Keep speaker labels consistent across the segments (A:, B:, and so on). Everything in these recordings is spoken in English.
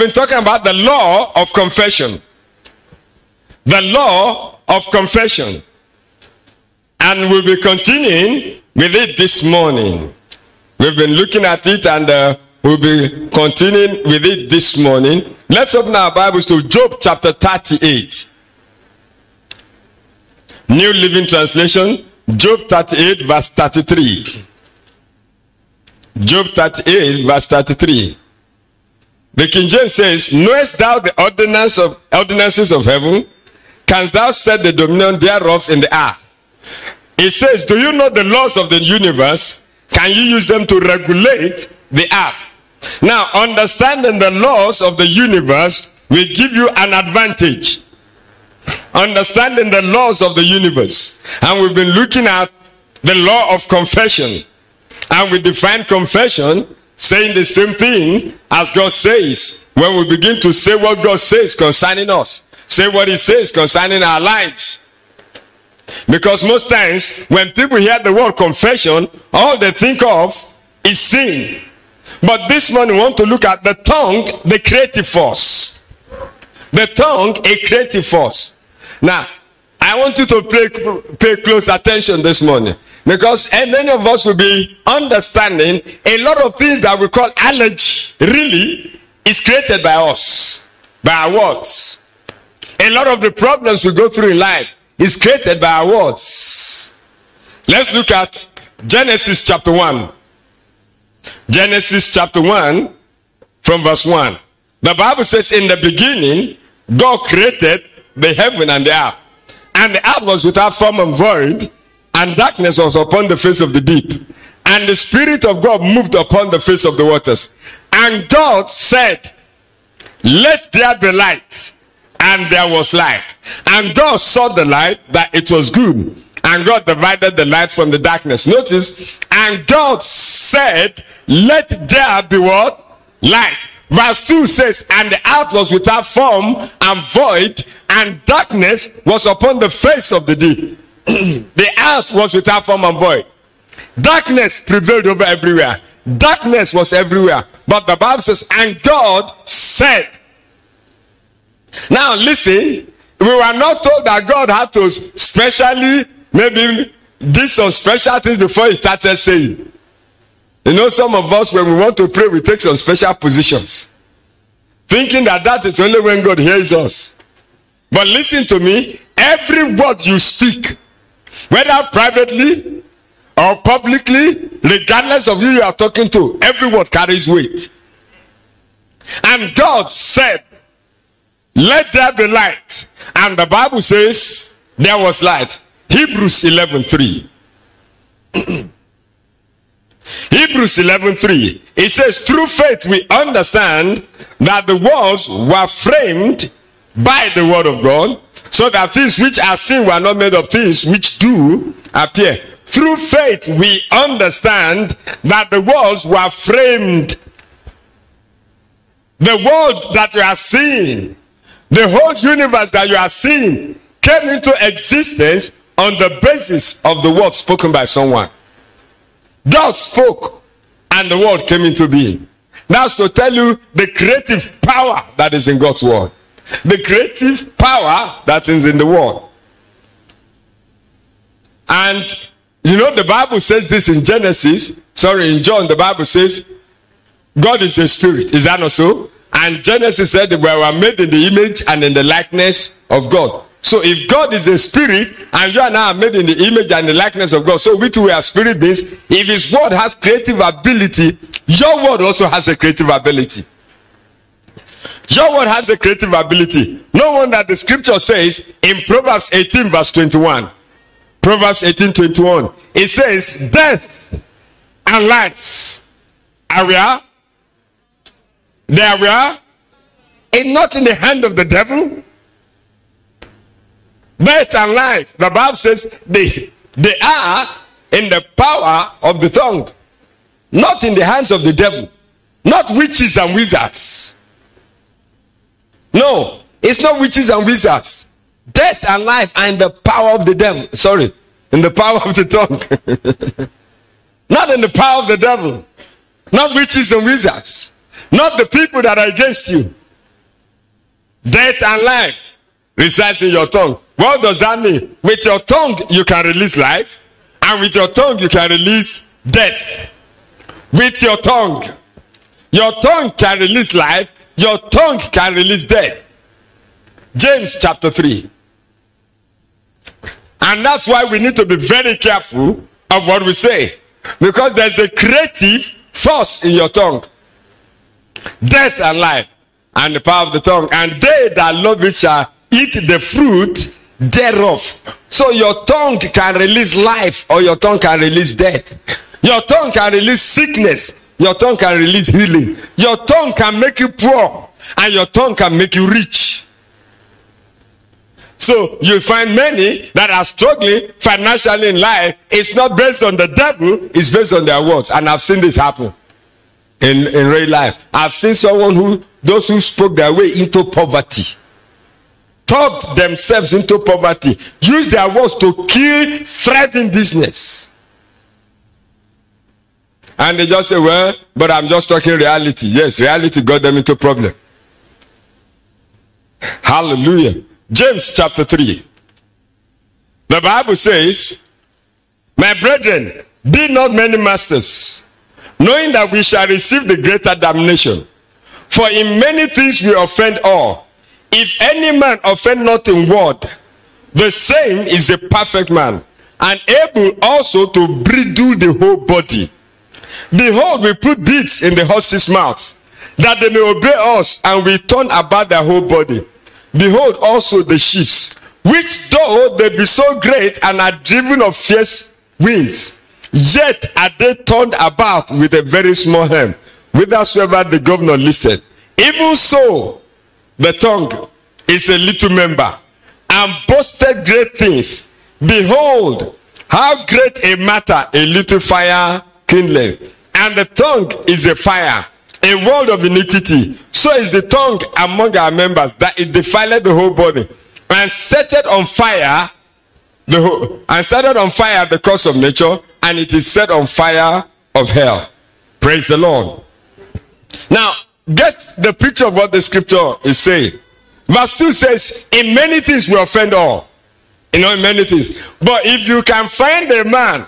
A: been talking about the law of confession. The law of confession. And we'll be continuing with it this morning. We've been looking at it and uh, we'll be continuing with it this morning. Let's open our Bibles to Job chapter 38. New Living Translation, Job 38, verse 33. Job 38, verse 33. The King James says, Knowest thou the ordinance of ordinances of heaven? Canst thou set the dominion thereof in the earth? It says, Do you know the laws of the universe? Can you use them to regulate the earth? Now, understanding the laws of the universe will give you an advantage. Understanding the laws of the universe. And we've been looking at the law of confession. And we define confession saying the same thing as God says. When we begin to say what God says concerning us, say what He says concerning our lives. Because most times when people hear the word confession, all they think of is sin. But this morning we want to look at the tongue, the creative force. The tongue, a creative force. Now, I want you to pay, pay close attention this morning because many of us will be understanding a lot of things that we call allergy really is created by us, by our words. A lot of the problems we go through in life is created by our words. Let's look at Genesis chapter 1. Genesis chapter 1 from verse 1. The Bible says, In the beginning, God created the heaven and the earth. And the earth was without form and void, and darkness was upon the face of the deep. And the Spirit of God moved upon the face of the waters. And God said, Let there be light. And there was light. And God saw the light that it was good. And God divided the light from the darkness. Notice, and God said, Let there be what? Light. Verse 2 says, And the earth was without form and void, and darkness was upon the face of the deep. the earth was without form and void. Darkness prevailed over everywhere. Darkness was everywhere. But the Bible says, And God said. Now listen, we were not told that God had to specially maybe do some special things before he started saying. You know, some of us, when we want to pray, we take some special positions, thinking that that is only when God hears us. But listen to me every word you speak, whether privately or publicly, regardless of who you are talking to, every word carries weight. And God said, Let there be light. And the Bible says, There was light. Hebrews 11 3. Hebrews 11:3 it says through faith we understand that the worlds were framed by the word of God so that things which are seen were not made of things which do appear through faith we understand that the worlds were framed the world that you are seeing the whole universe that you are seeing came into existence on the basis of the word spoken by someone God spoke and the world came into being. That's to tell you the creative power that is in God's word. The creative power that is in the world. And you know, the Bible says this in Genesis. Sorry, in John, the Bible says God is a spirit. Is that not so? And Genesis said that we were made in the image and in the likeness of God. So if God is a spirit and you and I are made in the image and the likeness of God, so we too are spirit beings. If His word has creative ability, your word also has a creative ability. Your word has a creative ability. No wonder that the scripture says in Proverbs 18, verse 21. Proverbs 18, 21. It says, Death and life are where? They are? And not in the hand of the devil death and life. The Bible says they, they are in the power of the tongue, not in the hands of the devil, not witches and wizards. No, it's not witches and wizards. Death and life are in the power of the devil. Sorry, in the power of the tongue. not in the power of the devil. Not witches and wizards. Not the people that are against you. Death and life resides in your tongue. What does that mean? With your tongue, you can release life, and with your tongue, you can release death. With your tongue, your tongue can release life, your tongue can release death. James chapter 3. And that's why we need to be very careful of what we say. Because there's a creative force in your tongue death and life, and the power of the tongue. And they that love it shall eat the fruit thereof. So your tongue can release life, or your tongue can release death. Your tongue can release sickness. Your tongue can release healing. Your tongue can make you poor, and your tongue can make you rich. So you find many that are struggling financially in life. It's not based on the devil, it's based on their words. And I've seen this happen in, in real life. I've seen someone who, those who spoke their way into poverty, talked themselves into poverty, used their words to kill thriving business. And they just say, well, but I'm just talking reality. Yes, reality got them into problem. Hallelujah. James chapter 3. The Bible says, My brethren, be not many masters, knowing that we shall receive the greater damnation. For in many things we offend all. If any man offend not in word, the same is a perfect man, and able also to bridle the whole body. Behold, we put bits in the horses' mouths, that they may obey us, and we turn about their whole body. Behold also the ships, which though they be so great and are driven of fierce winds, yet are they turned about with a very small helm, whithersoever the governor listed. Even so, the tongue is a little member, and boasted great things. Behold, how great a matter a little fire kindling. And the tongue is a fire, a world of iniquity. So is the tongue among our members that it defileth the whole body and set it on fire the whole and set it on fire the cause of nature and it is set on fire of hell. Praise the Lord. Now get the picture of what the scripture is saying. Verse 2 says, In many things we offend all. You know, in many things. But if you can find a man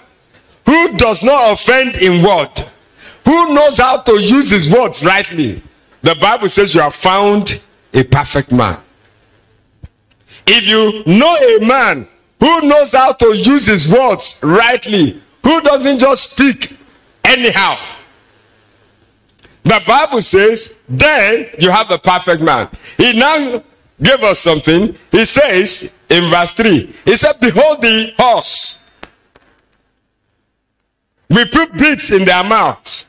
A: who does not offend in word, who knows how to use his words rightly, the Bible says you have found a perfect man. If you know a man who knows how to use his words rightly, who doesn't just speak anyhow, the Bible says, then you have a perfect man. He now gave us something. He says in verse 3, he said, Behold the horse. We put beads in their mouths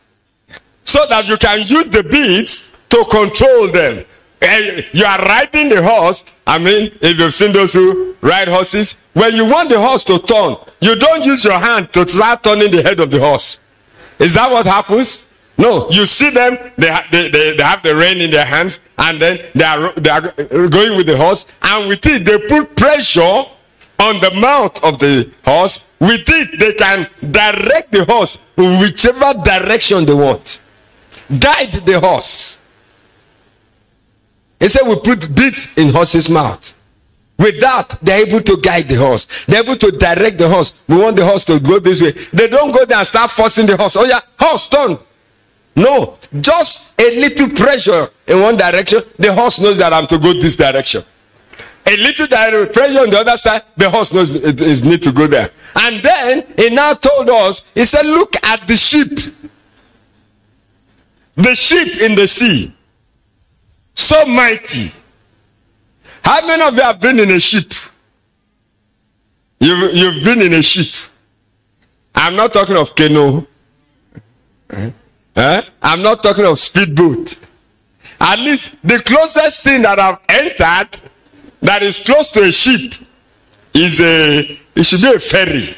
A: so that you can use the beads to control them. And you are riding the horse. I mean, if you've seen those who ride horses, when you want the horse to turn, you don't use your hand to start turning the head of the horse. Is that what happens? No, you see them, they, they, they, they have the rein in their hands, and then they are, they are going with the horse, and with it, they put pressure on the mouth of the horse. With it, they can direct the horse in whichever direction they want. Guide the horse. He said, We put beats in horse's mouth. With that, they're able to guide the horse. They're able to direct the horse. We want the horse to go this way. They don't go there and start forcing the horse. Oh, yeah, horse, turn. No, just a little pressure in one direction. The horse knows that I'm to go this direction. A little pressure on the other side, the horse knows it is need to go there. And then he now told us, he said, Look at the sheep. The sheep in the sea. So mighty. How many of you have been in a ship? You've, you've been in a ship. I'm not talking of canoe. Eh? I'm not talking of speedboat. At least the closest thing that I've entered that is close to a ship is a it should be a ferry.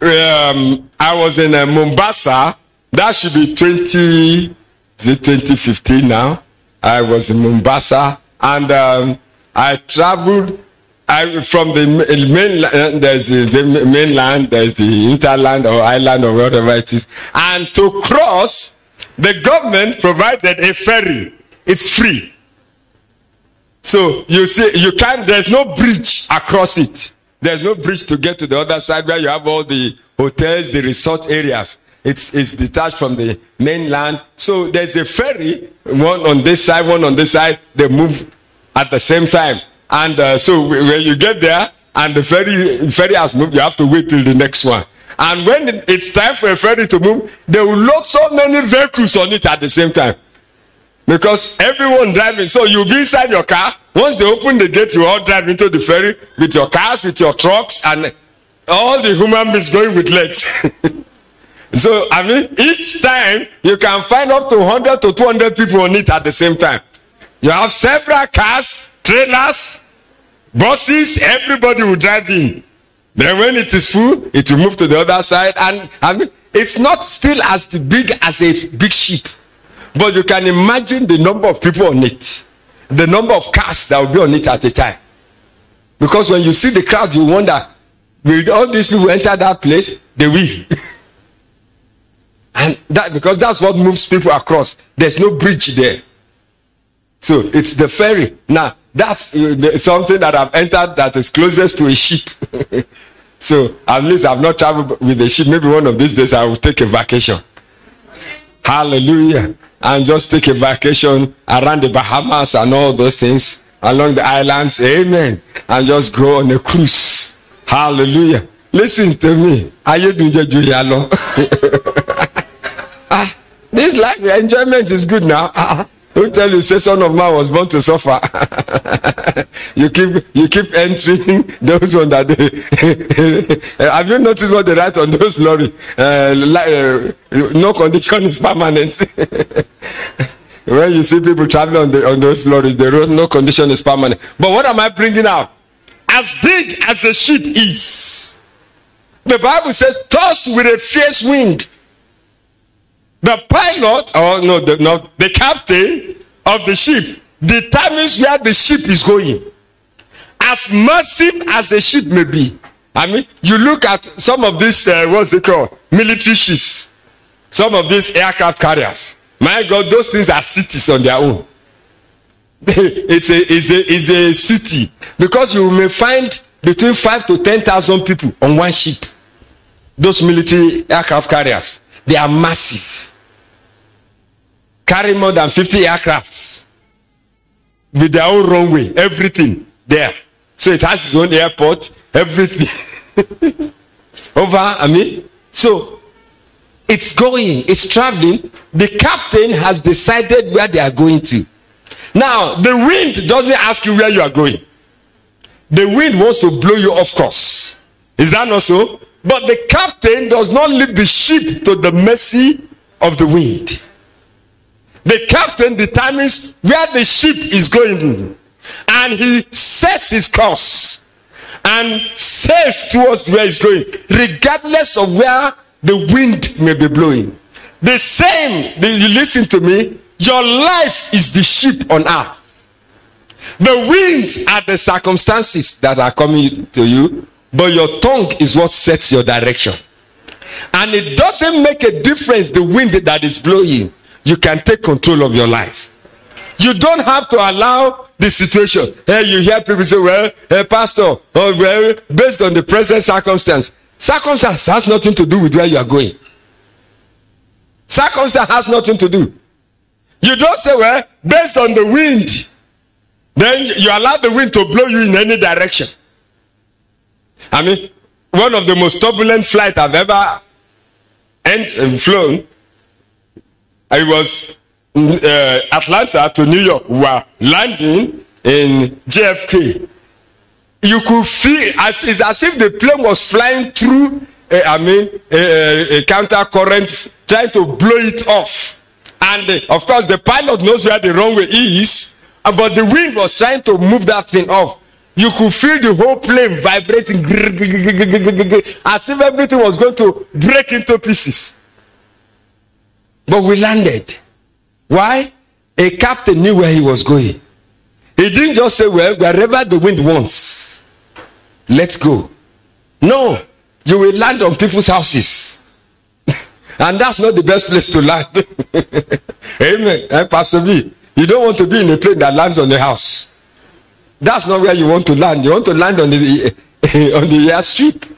A: Um, I was in uh, Mombasa. That should be 20 is it 2015 now? I was in Mombasa and um, I traveled I, from the mainland, there's the, the mainland, there's the interland or island or whatever it is. And to cross, the government provided a ferry. It's free. So you see, you can't, there's no bridge across it. There's no bridge to get to the other side where you have all the hotels, the resort areas. It's, it's detached from the mainland. So there's a ferry, one on this side, one on this side. They move at the same time. And uh, so when you get there and the ferry, ferry has moved, you have to wait till the next one. And when it's time for a ferry to move, they will load so many vehicles on it at the same time. Because everyone driving, so you'll be inside your car. Once they open the gate, you all drive into the ferry with your cars, with your trucks, and all the human beings going with legs. so, I mean, each time you can find up to 100 to 200 people on it at the same time. You have several cars, trailers, buses, everybody will drive in. Then when it is full, it will move to the other side. And I mean, it's not still as big as a big ship. But you can imagine the number of people on it. The number of cars that will be on it at a time. Because when you see the crowd, you wonder, will all these people enter that place? They will. And that because that's what moves people across. There's no bridge there. So it's the ferry. Now, that's uh, something that I've entered that is closest to a ship. so at least I've not traveled with a ship. Maybe one of these days I will take a vacation. Hallelujah. And just take a vacation around the Bahamas and all those things along the islands. Amen. And just go on a cruise. Hallelujah. Listen to me. Are you doing ah, this life enjoyment is good now. Ah, who tell you say son of man was born to suffer? you keep you keep entering those on that they, have you noticed what they write on those lorry? Uh, like, uh, no condition is permanent. when you see people traveling on, the, on those lorries, they wrote no condition is permanent. But what am I bringing out? As big as the ship is, the Bible says, tossed with a fierce wind. The pilot, or no, the, the captain of the ship determines where the ship is going. As massive as a ship may be. I mean, you look at some of these, uh, what's it called? Military ships. Some of these aircraft carriers. My God, those things are cities on their own. it's, a, it's, a, it's a city. Because you may find between 5 to 10,000 people on one ship. Those military aircraft carriers. They are massive. Carry more than 50 aircrafts with their own runway, everything there. So it has its own airport, everything. Over, I mean. So it's going, it's traveling. The captain has decided where they are going to. Now, the wind doesn't ask you where you are going. The wind wants to blow you off course. Is that not so? But the captain does not leave the ship to the mercy of the wind. The captain determines where the ship is going and he sets his course and sails towards where he's going, regardless of where the wind may be blowing. The same, you listen to me, your life is the ship on earth. The winds are the circumstances that are coming to you, but your tongue is what sets your direction. And it doesn't make a difference the wind that is blowing you can take control of your life. You don't have to allow the situation. Hey, you hear people say, well, hey, pastor, oh, well, based on the present circumstance. Circumstance has nothing to do with where you are going. Circumstance has nothing to do. You don't say, well, based on the wind, then you allow the wind to blow you in any direction. I mean, one of the most turbulent flights I've ever and flown I was uh, Atlanta to New York. We were landing in JFK. You could feel as, it's as if the plane was flying through, uh, I mean, a, a, counter current, trying to blow it off. And uh, of course, the pilot knows where the runway is, uh, but the wind was trying to move that thing off. You could feel the whole plane vibrating as if everything was going to break into pieces. But we landed. Why? A captain knew where he was going. He didn't just say, Well, wherever the wind wants, let's go. No, you will land on people's houses. and that's not the best place to land. Amen. Eh, Pastor B, you don't want to be in a plane that lands on the house. That's not where you want to land. You want to land on the on the airstrip.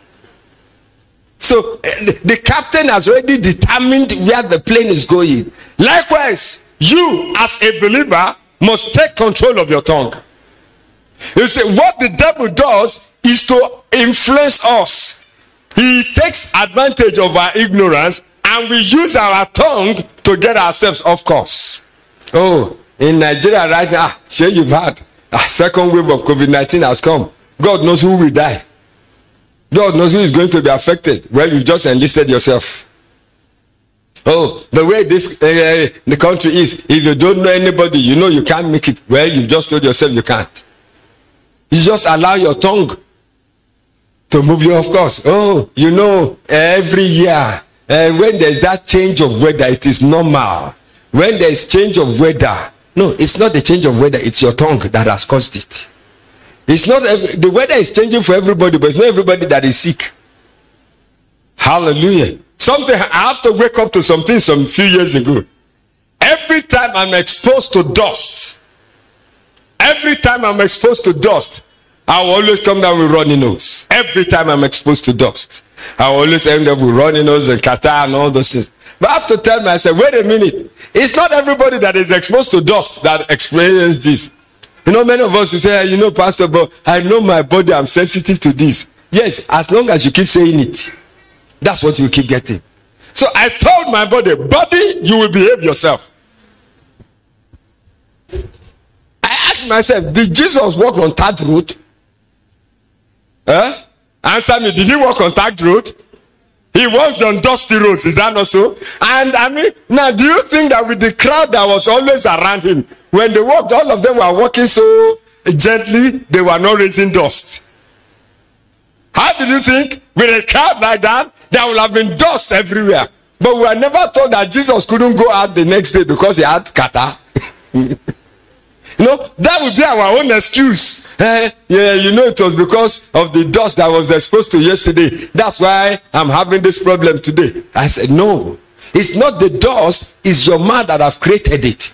A: So eh, the captain has already determined where the plane is going. Likewise, you as a believer must take control of your tongue. You see, what the devil does is to influence us. He takes advantage of our ignorance and we use our tongue to get ourselves off course. Oh, in Nigeria right now, sure you've had a second wave of COVID 19 has come. God knows who will die. God knows who is going to be affected. Well, you've just enlisted yourself. Oh, the way this uh, the country is, if you don't know anybody, you know you can't make it. Well, you just told yourself you can't. You just allow your tongue to move you, of course. Oh, you know, every year, uh, when there's that change of weather, it is normal. When there's change of weather, no, it's not the change of weather, it's your tongue that has caused it. It's not the weather is changing for everybody, but it's not everybody that is sick. Hallelujah. Something I have to wake up to something some few years ago. Every time I'm exposed to dust, every time I'm exposed to dust, I will always come down with runny nose. Every time I'm exposed to dust, I will always end up with runny nose and catarrh and all those things. But I have to tell myself, wait a minute. It's not everybody that is exposed to dust that experiences this. You know, many of us will say, you know, Pastor, but I know my body, I'm sensitive to this. Yes, as long as you keep saying it, that's what you keep getting. So I told my body, body, you will behave yourself. I asked myself, did Jesus walk on that road? Huh? Answer me, did he walk on that road? He walked on dusty roads, is that not so? And I mean, now do you think that with the crowd that was always around him, when they walked, all of them were walking so gently, they were not raising dust. How did you think? With a crowd like that, there would have been dust everywhere. But we were never told that Jesus couldn't go out the next day because he had kata. no, that would be our own excuse. Eh, yeah, you know, it was because of the dust that was exposed to yesterday. That's why I'm having this problem today. I said, no, it's not the dust, it's your mind that have created it.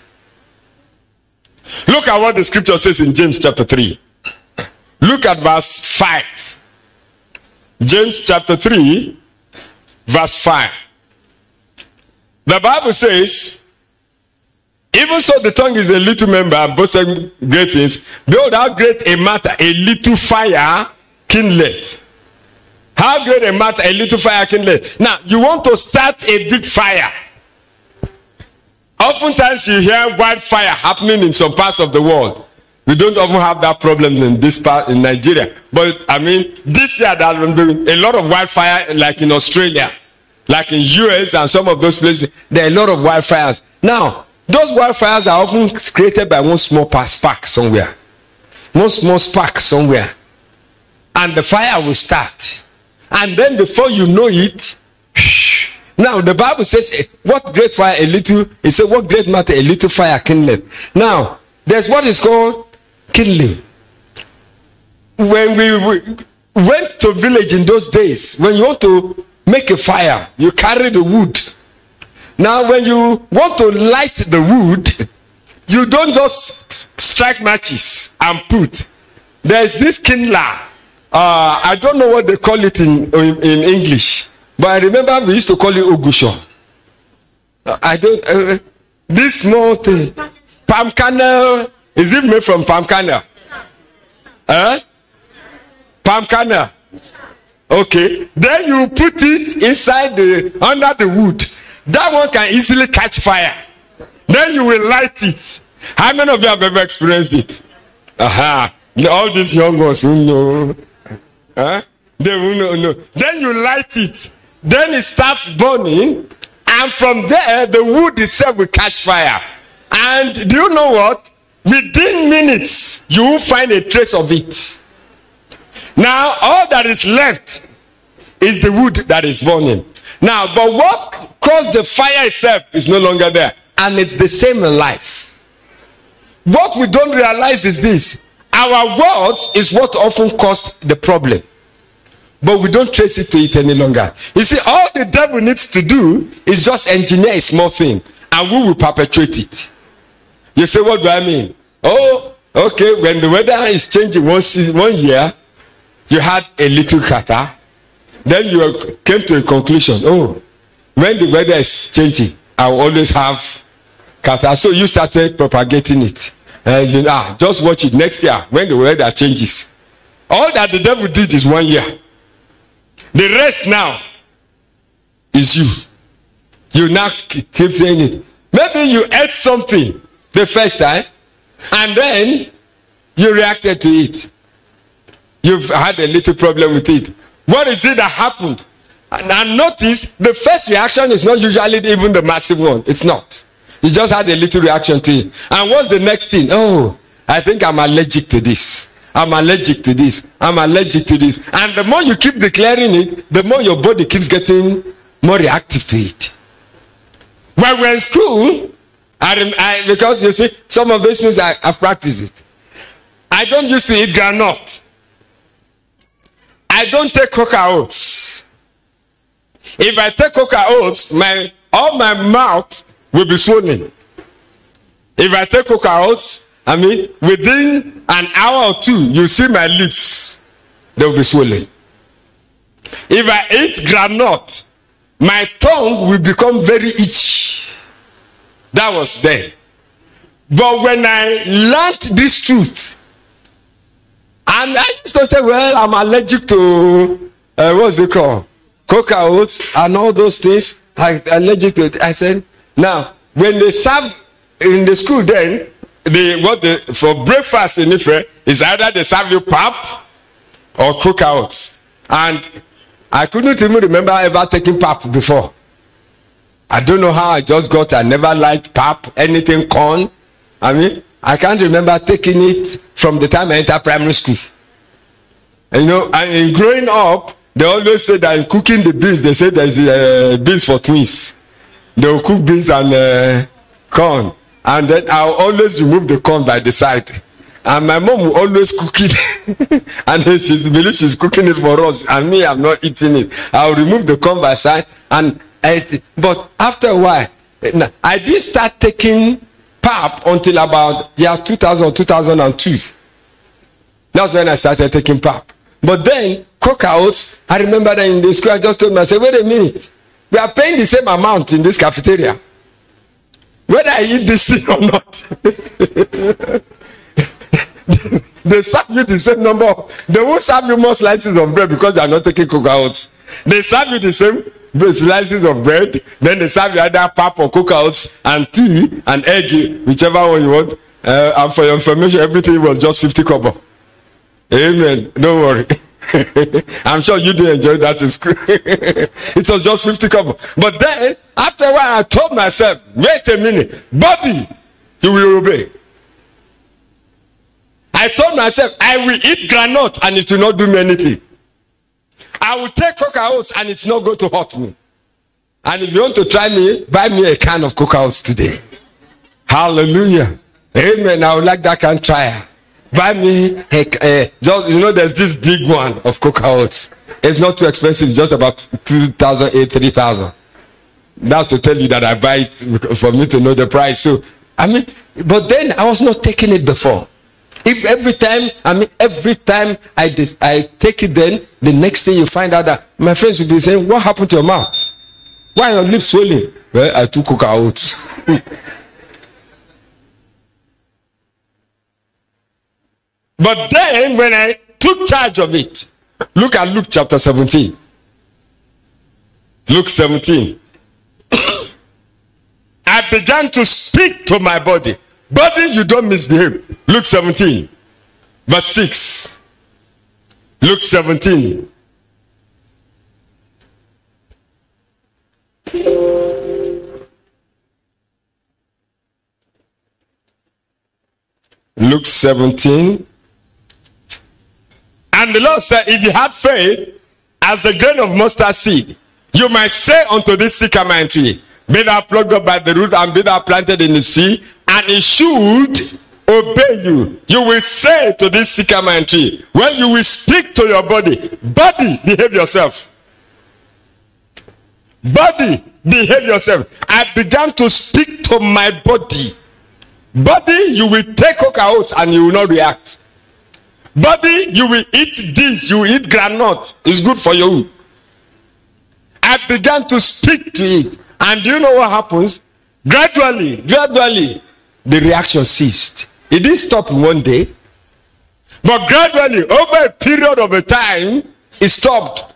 A: Look at what the scripture says in James chapter 3. Look at verse 5. James chapter 3, verse 5. The Bible says, even so the tongue is a little member and boasting great things. Behold, how great a matter a little fire kindled. How great a matter a little fire kindled. Now, you want to start a big fire. Oftentimes you hear wildfire happening in some parts of the world. We don't often have that problem in this part in Nigeria. But I mean, this year there has been a lot of wildfire, like in Australia, like in US and some of those places. There are a lot of wildfires. Now, those wildfires are often created by one small spark somewhere, one small spark somewhere, and the fire will start. And then before you know it, now the Bible says, eh, "What great fire a little." It said, "What great matter a little fire kindled." Now there's what is called kindling. When we went to village in those days, when you want to make a fire, you carry the wood. Now, when you want to light the wood, you don't just strike matches and put. There's this kindler. Uh, I don't know what they call it in, in, in English, but I remember we used to call it ogusho. I don't. Uh, this small thing, palm kernel. Is it made from palm kernel? Huh? Palm kernel. Okay. Then you put it inside the under the wood. That one can easily catch fire. Then you will light it. How many of you have ever experienced it? Aha. All these young ones who know. Huh? They will know, know. Then you light it. Then it starts burning. And from there, the wood itself will catch fire. And do you know what? Within minutes, you will find a trace of it. Now, all that is left is the wood that is burning. Now, but what caused the fire itself is no longer there. And it's the same in life. What we don't realize is this our words is what often caused the problem. But we don't trace it to it any longer. You see, all the devil needs to do is just engineer a small thing, and we will perpetuate it. You say, what do I mean? Oh, Okay, when the weather is changing season, one year, you had a little catarrh. Then you came to a conclusion. Oh, when the weather is changing, I will always have catarrh. So you started propagating it. And you know, ah, just watch it next year when the weather changes. All that the devil did is one year. The rest now is you. You now keep saying it. Maybe you ate something the first time and then you reacted to it. You've had a little problem with it. What is it that happened? And, and notice the first reaction is not usually even the massive one. It's not. You just had a little reaction to it. And what's the next thing? Oh, I think I'm allergic to this. I'm allergic to this. I'm allergic to this. And the more you keep declaring it, the more your body keeps getting more reactive to it. When we're in school, I, I, because you see, some of these things I, I've practiced it. I don't used to eat granite. I don't take Quaker Oats. If I take Quaker Oats, my all my mouth will be swollen. If I take Quaker Oats, I mean, within an hour or two, you see my lips, they will be swollen. If I eat granite, my tongue will become very itchy. That was there. But when I learned this truth, and I used to say, well, I'm allergic to, uh, what's it called? Quaker Oats and all those things. I'm allergic to it. I said, now, when they serve in the school then, the what the for breakfast in Ife is either they serve you pap or Quaker Oats. And I couldn't even remember ever taking pap before. I don't know how I just got I never liked pap, anything corn. I mean, I can't remember taking it from the time I entered primary school. And you know, and in growing up, they always say that in cooking the beans, they say there's uh, beans for twins. They will cook beans and uh, corn. And then I'll always remove the corn by the side. And my mom will always cook it. and then she believes she's cooking it for us. And me, I'm not eating it. I'll remove the corn by side and eat. But after a while, I didn't start taking pap until about year 2000 2002 that's when i started taking pap. But then Quaker Oats i remember that in the school i just told myself wait a minute. We are paying the same amount in this cafeteria. Whether i eat this thing or not. They serve you the same number they won't serve you more slices of bread because they are not taking Quaker Oats they serve you the same slices of bread then they serve you either pap or Quaker Oats and tea and egg whichever one you want. Uh, and for your information everything was just 50 kobo. Amen. Don't worry. I'm sure you did enjoy that in school. It was just 50 kobo. But then after a while i told myself wait a minute. Body you will obey. I told myself i will eat granite and it will not do me anything I will take Quaker Oats and it's not going to hurt me. And if you want to try me, buy me a can of Quaker Oats today. Hallelujah. Amen. I would like that can try. Buy me a, a, just you know there's this big one of coca oats. It's not too expensive, just about two thousand eight, three thousand. That's to tell you that I buy it for me to know the price. So I mean, but then I was not taking it before. If every time, I mean, every time I dis- I take it, then the next day you find out that my friends will be saying, "What happened to your mouth? Why are your lips swelling?" Well, I took Quaker Oats. but then, when I took charge of it, look at Luke chapter seventeen. Luke seventeen. I began to speak to my body. Body, you don't misbehave. Luke 17, verse 6. Luke 17. Luke 17. And the Lord said, If you have faith as a grain of mustard seed, you might say unto this sycamore tree, Be thou plucked up by the root and be thou planted in the sea, and it should obey you. You will say to this sycamore tree, when you will speak to your body, body, behave yourself. Body, behave yourself. I began to speak to my body. Body, you will take Quaker Oats and you will not react. Body, you will eat this, you eat granite. It's good for you. I began to speak to it. And do you know what happens? Gradually, gradually, the reaction ceased. It didn't stop one day. But gradually, over a period of a time, it stopped.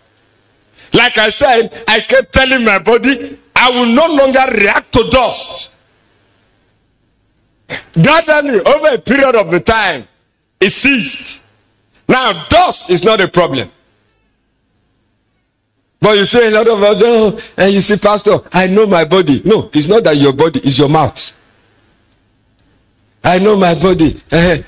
A: Like I said, I kept telling my body, I will no longer react to dust. Gradually, over a period of a time, it ceased. Now, dust is not a problem. But you see a lot of us, oh, and you see, Pastor, I know my body. No, it's not that your body, it's your mouth. I know my body.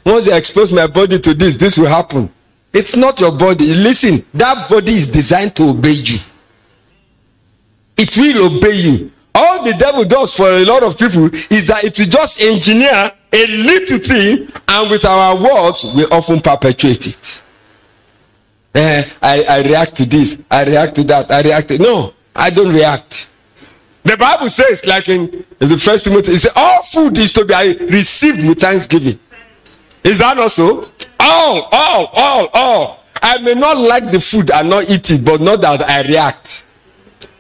A: Once I expose my body to this, this will happen. It's not your body. Listen, that body is designed to obey you. It will obey you. All the devil does for a lot of people is that it will just engineer a little thing, and with our words, we often perpetuate it. Uh, I, I react to this, I react to that, I react to no, I don't react. The Bible says, like in, in the first Timothy, it says, all food is to be received with thanksgiving. Is that also? All, all, all, all. I may not like the food and not eat it, but not that I react.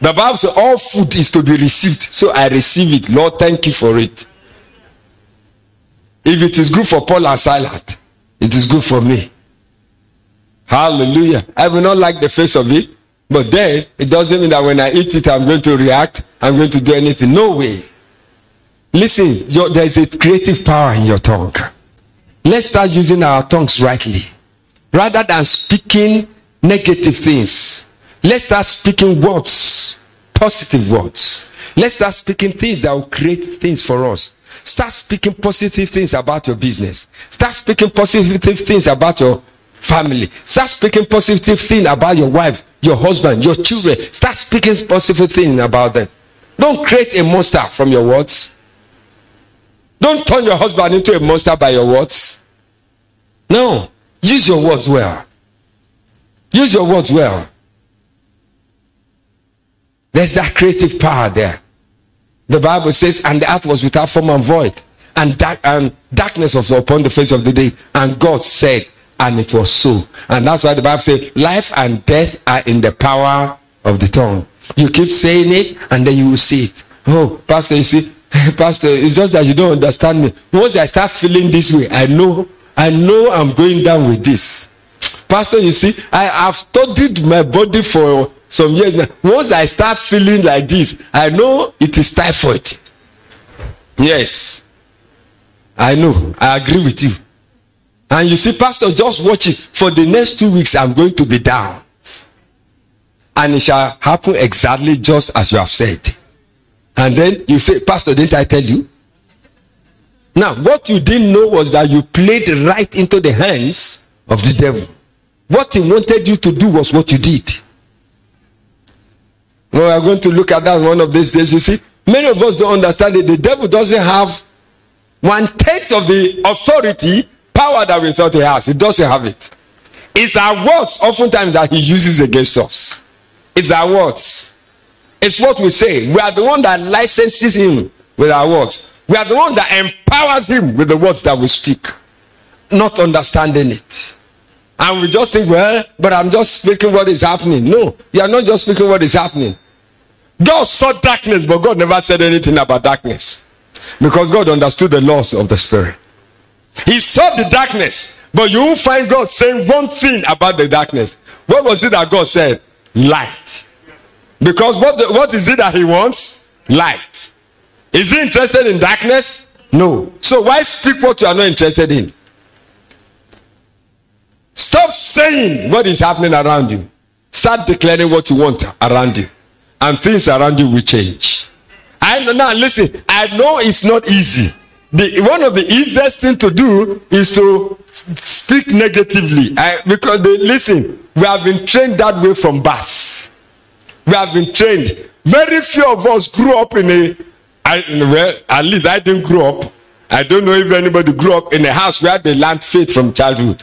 A: The Bible says all food is to be received. So I receive it. Lord, thank you for it. If it is good for Paul and Silas, it is good for me. Hallelujah. I will not like the face of it, but then it doesn't mean that when I eat it, I'm going to react, I'm going to do anything. No way. Listen, there is a creative power in your tongue. Let's start using our tongues rightly. Rather than speaking negative things, let's start speaking words, positive words. Let's start speaking things that will create things for us. Start speaking positive things about your business. Start speaking positive things about your family. Start speaking positive things about your wife, your husband, your children. Start speaking positive things about them. Don't create a monster from your words. Don't turn your husband into a monster by your words. No. Use your words well. Use your words well. There's that creative power there. The Bible says, and the earth was without form and void, and, dark, and darkness was upon the face of the day. And God said, and it was so. And that's why the Bible says, life and death are in the power of the tongue. You keep saying it, and then you will see it. Oh, Pastor, you see, Pastor, it's just that you don't understand me. Once I start feeling this way, I know, I know I'm going down with this. Pastor, you see, I have studied my body for some years now. Once I start feeling like this, I know it is typhoid. Yes. I know. I agree with you. And you see, Pastor, just watch it. For the next two weeks, I'm going to be down. And it shall happen exactly just as you have said. And then you say, Pastor, didn't I tell you? Now, what you didn't know was that you played right into the hands of the devil. What he wanted you to do was what you did. We are going to look at that one of these days. You see, many of us don't understand it. The devil doesn't have one tenth of the authority, power that we thought he has. He doesn't have it. It's our words, oftentimes, that he uses against us. It's our words. It's what we say. We are the one that licenses him with our words. We are the one that empowers him with the words that we speak, not understanding it. And we just think, well, but I'm just speaking what is happening. No, you are not just speaking what is happening. God saw darkness, but God never said anything about darkness. Because God understood the laws of the Spirit. He saw the darkness, but you won't find God saying one thing about the darkness. What was it that God said? Light. Because what, the, what is it that He wants? Light. Is He interested in darkness? No. So why speak what you are not interested in? Stop saying what is happening around you. Start declaring what you want around you. And things around you will change. I know now listen, I know it's not easy. The, one of the easiest thing to do is to speak negatively. I, because they, listen, we have been trained that way from birth. We have been trained. Very few of us grew up in a, I, well, at least I didn't grow up. I don't know if anybody grew up in a house where they learned faith from childhood.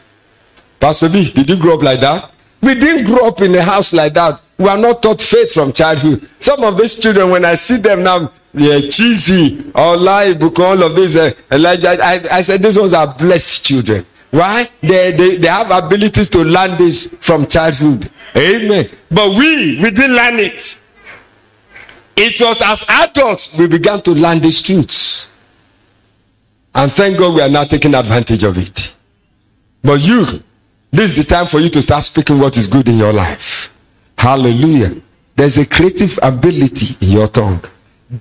A: Pastor B, did you grow up like that? We didn't grow up in a house like that. We are not taught faith from childhood. Some of these children, when I see them now, yeah, cheesy, or lie, all of this. Uh, Elijah, I, I said these ones are blessed children. Why? They, they, they have abilities to learn this from childhood. Amen. But we, we didn't learn it. It was as adults we began to learn these truths. And thank God we are now taking advantage of it. But you, this is the time for you to start speaking what is good in your life. Hallelujah. There's a creative ability in your tongue.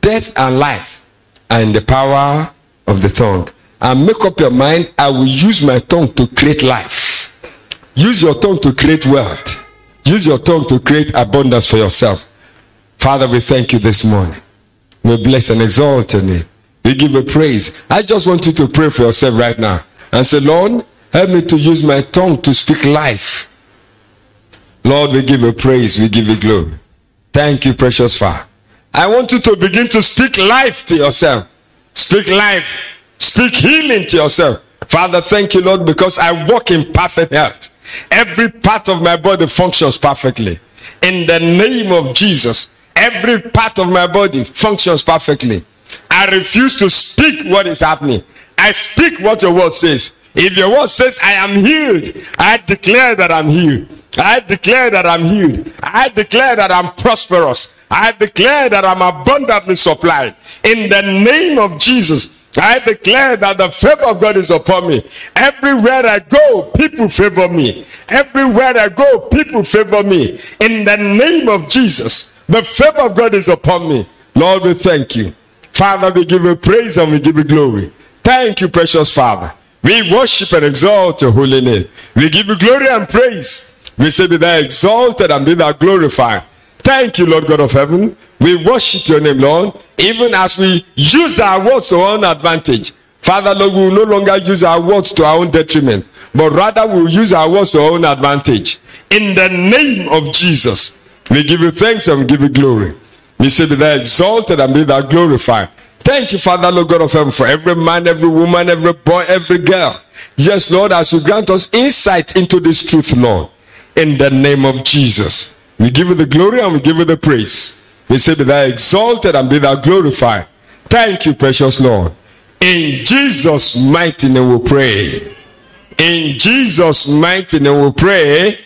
A: Death and life are in the power of the tongue. And make up your mind, I will use my tongue to create life. Use your tongue to create wealth. Use your tongue to create abundance for yourself. Father, we thank you this morning. We bless and exalt your name. We give you praise. I just want you to pray for yourself right now and say, Lord, help me to use my tongue to speak life. Lord, we give you praise. We give you glory. Thank you, precious Father. I want you to begin to speak life to yourself. Speak life. Speak healing to yourself. Father, thank you, Lord, because I walk in perfect health. Every part of my body functions perfectly. In the name of Jesus, every part of my body functions perfectly. I refuse to speak what is happening. I speak what your word says. If your word says I am healed, I declare that I'm healed. I declare that I'm healed. I declare that I'm prosperous. I declare that I'm abundantly supplied. In the name of Jesus, I declare that the favor of God is upon me. Everywhere I go, people favor me. Everywhere I go, people favor me. In the name of Jesus, the favor of God is upon me. Lord, we thank you. Father, we give you praise and we give you glory. Thank you, precious Father. We worship and exalt your holy name. We give you glory and praise. We say, Be thou exalted and be thou glorified. Thank you, Lord God of heaven. We worship your name, Lord, even as we use our words to our own advantage. Father, Lord, we will no longer use our words to our own detriment, but rather we will use our words to our own advantage. In the name of Jesus, we give you thanks and we give you glory. We say, Be thou exalted and be thou glorified. Thank you, Father, Lord God of heaven, for every man, every woman, every boy, every girl. Yes, Lord, as you grant us insight into this truth, Lord, in the name of Jesus. We give you the glory and we give you the praise. We say, Be thou exalted and be thou glorified. Thank you, precious Lord. In Jesus' mighty name we pray. In Jesus' mighty name we pray.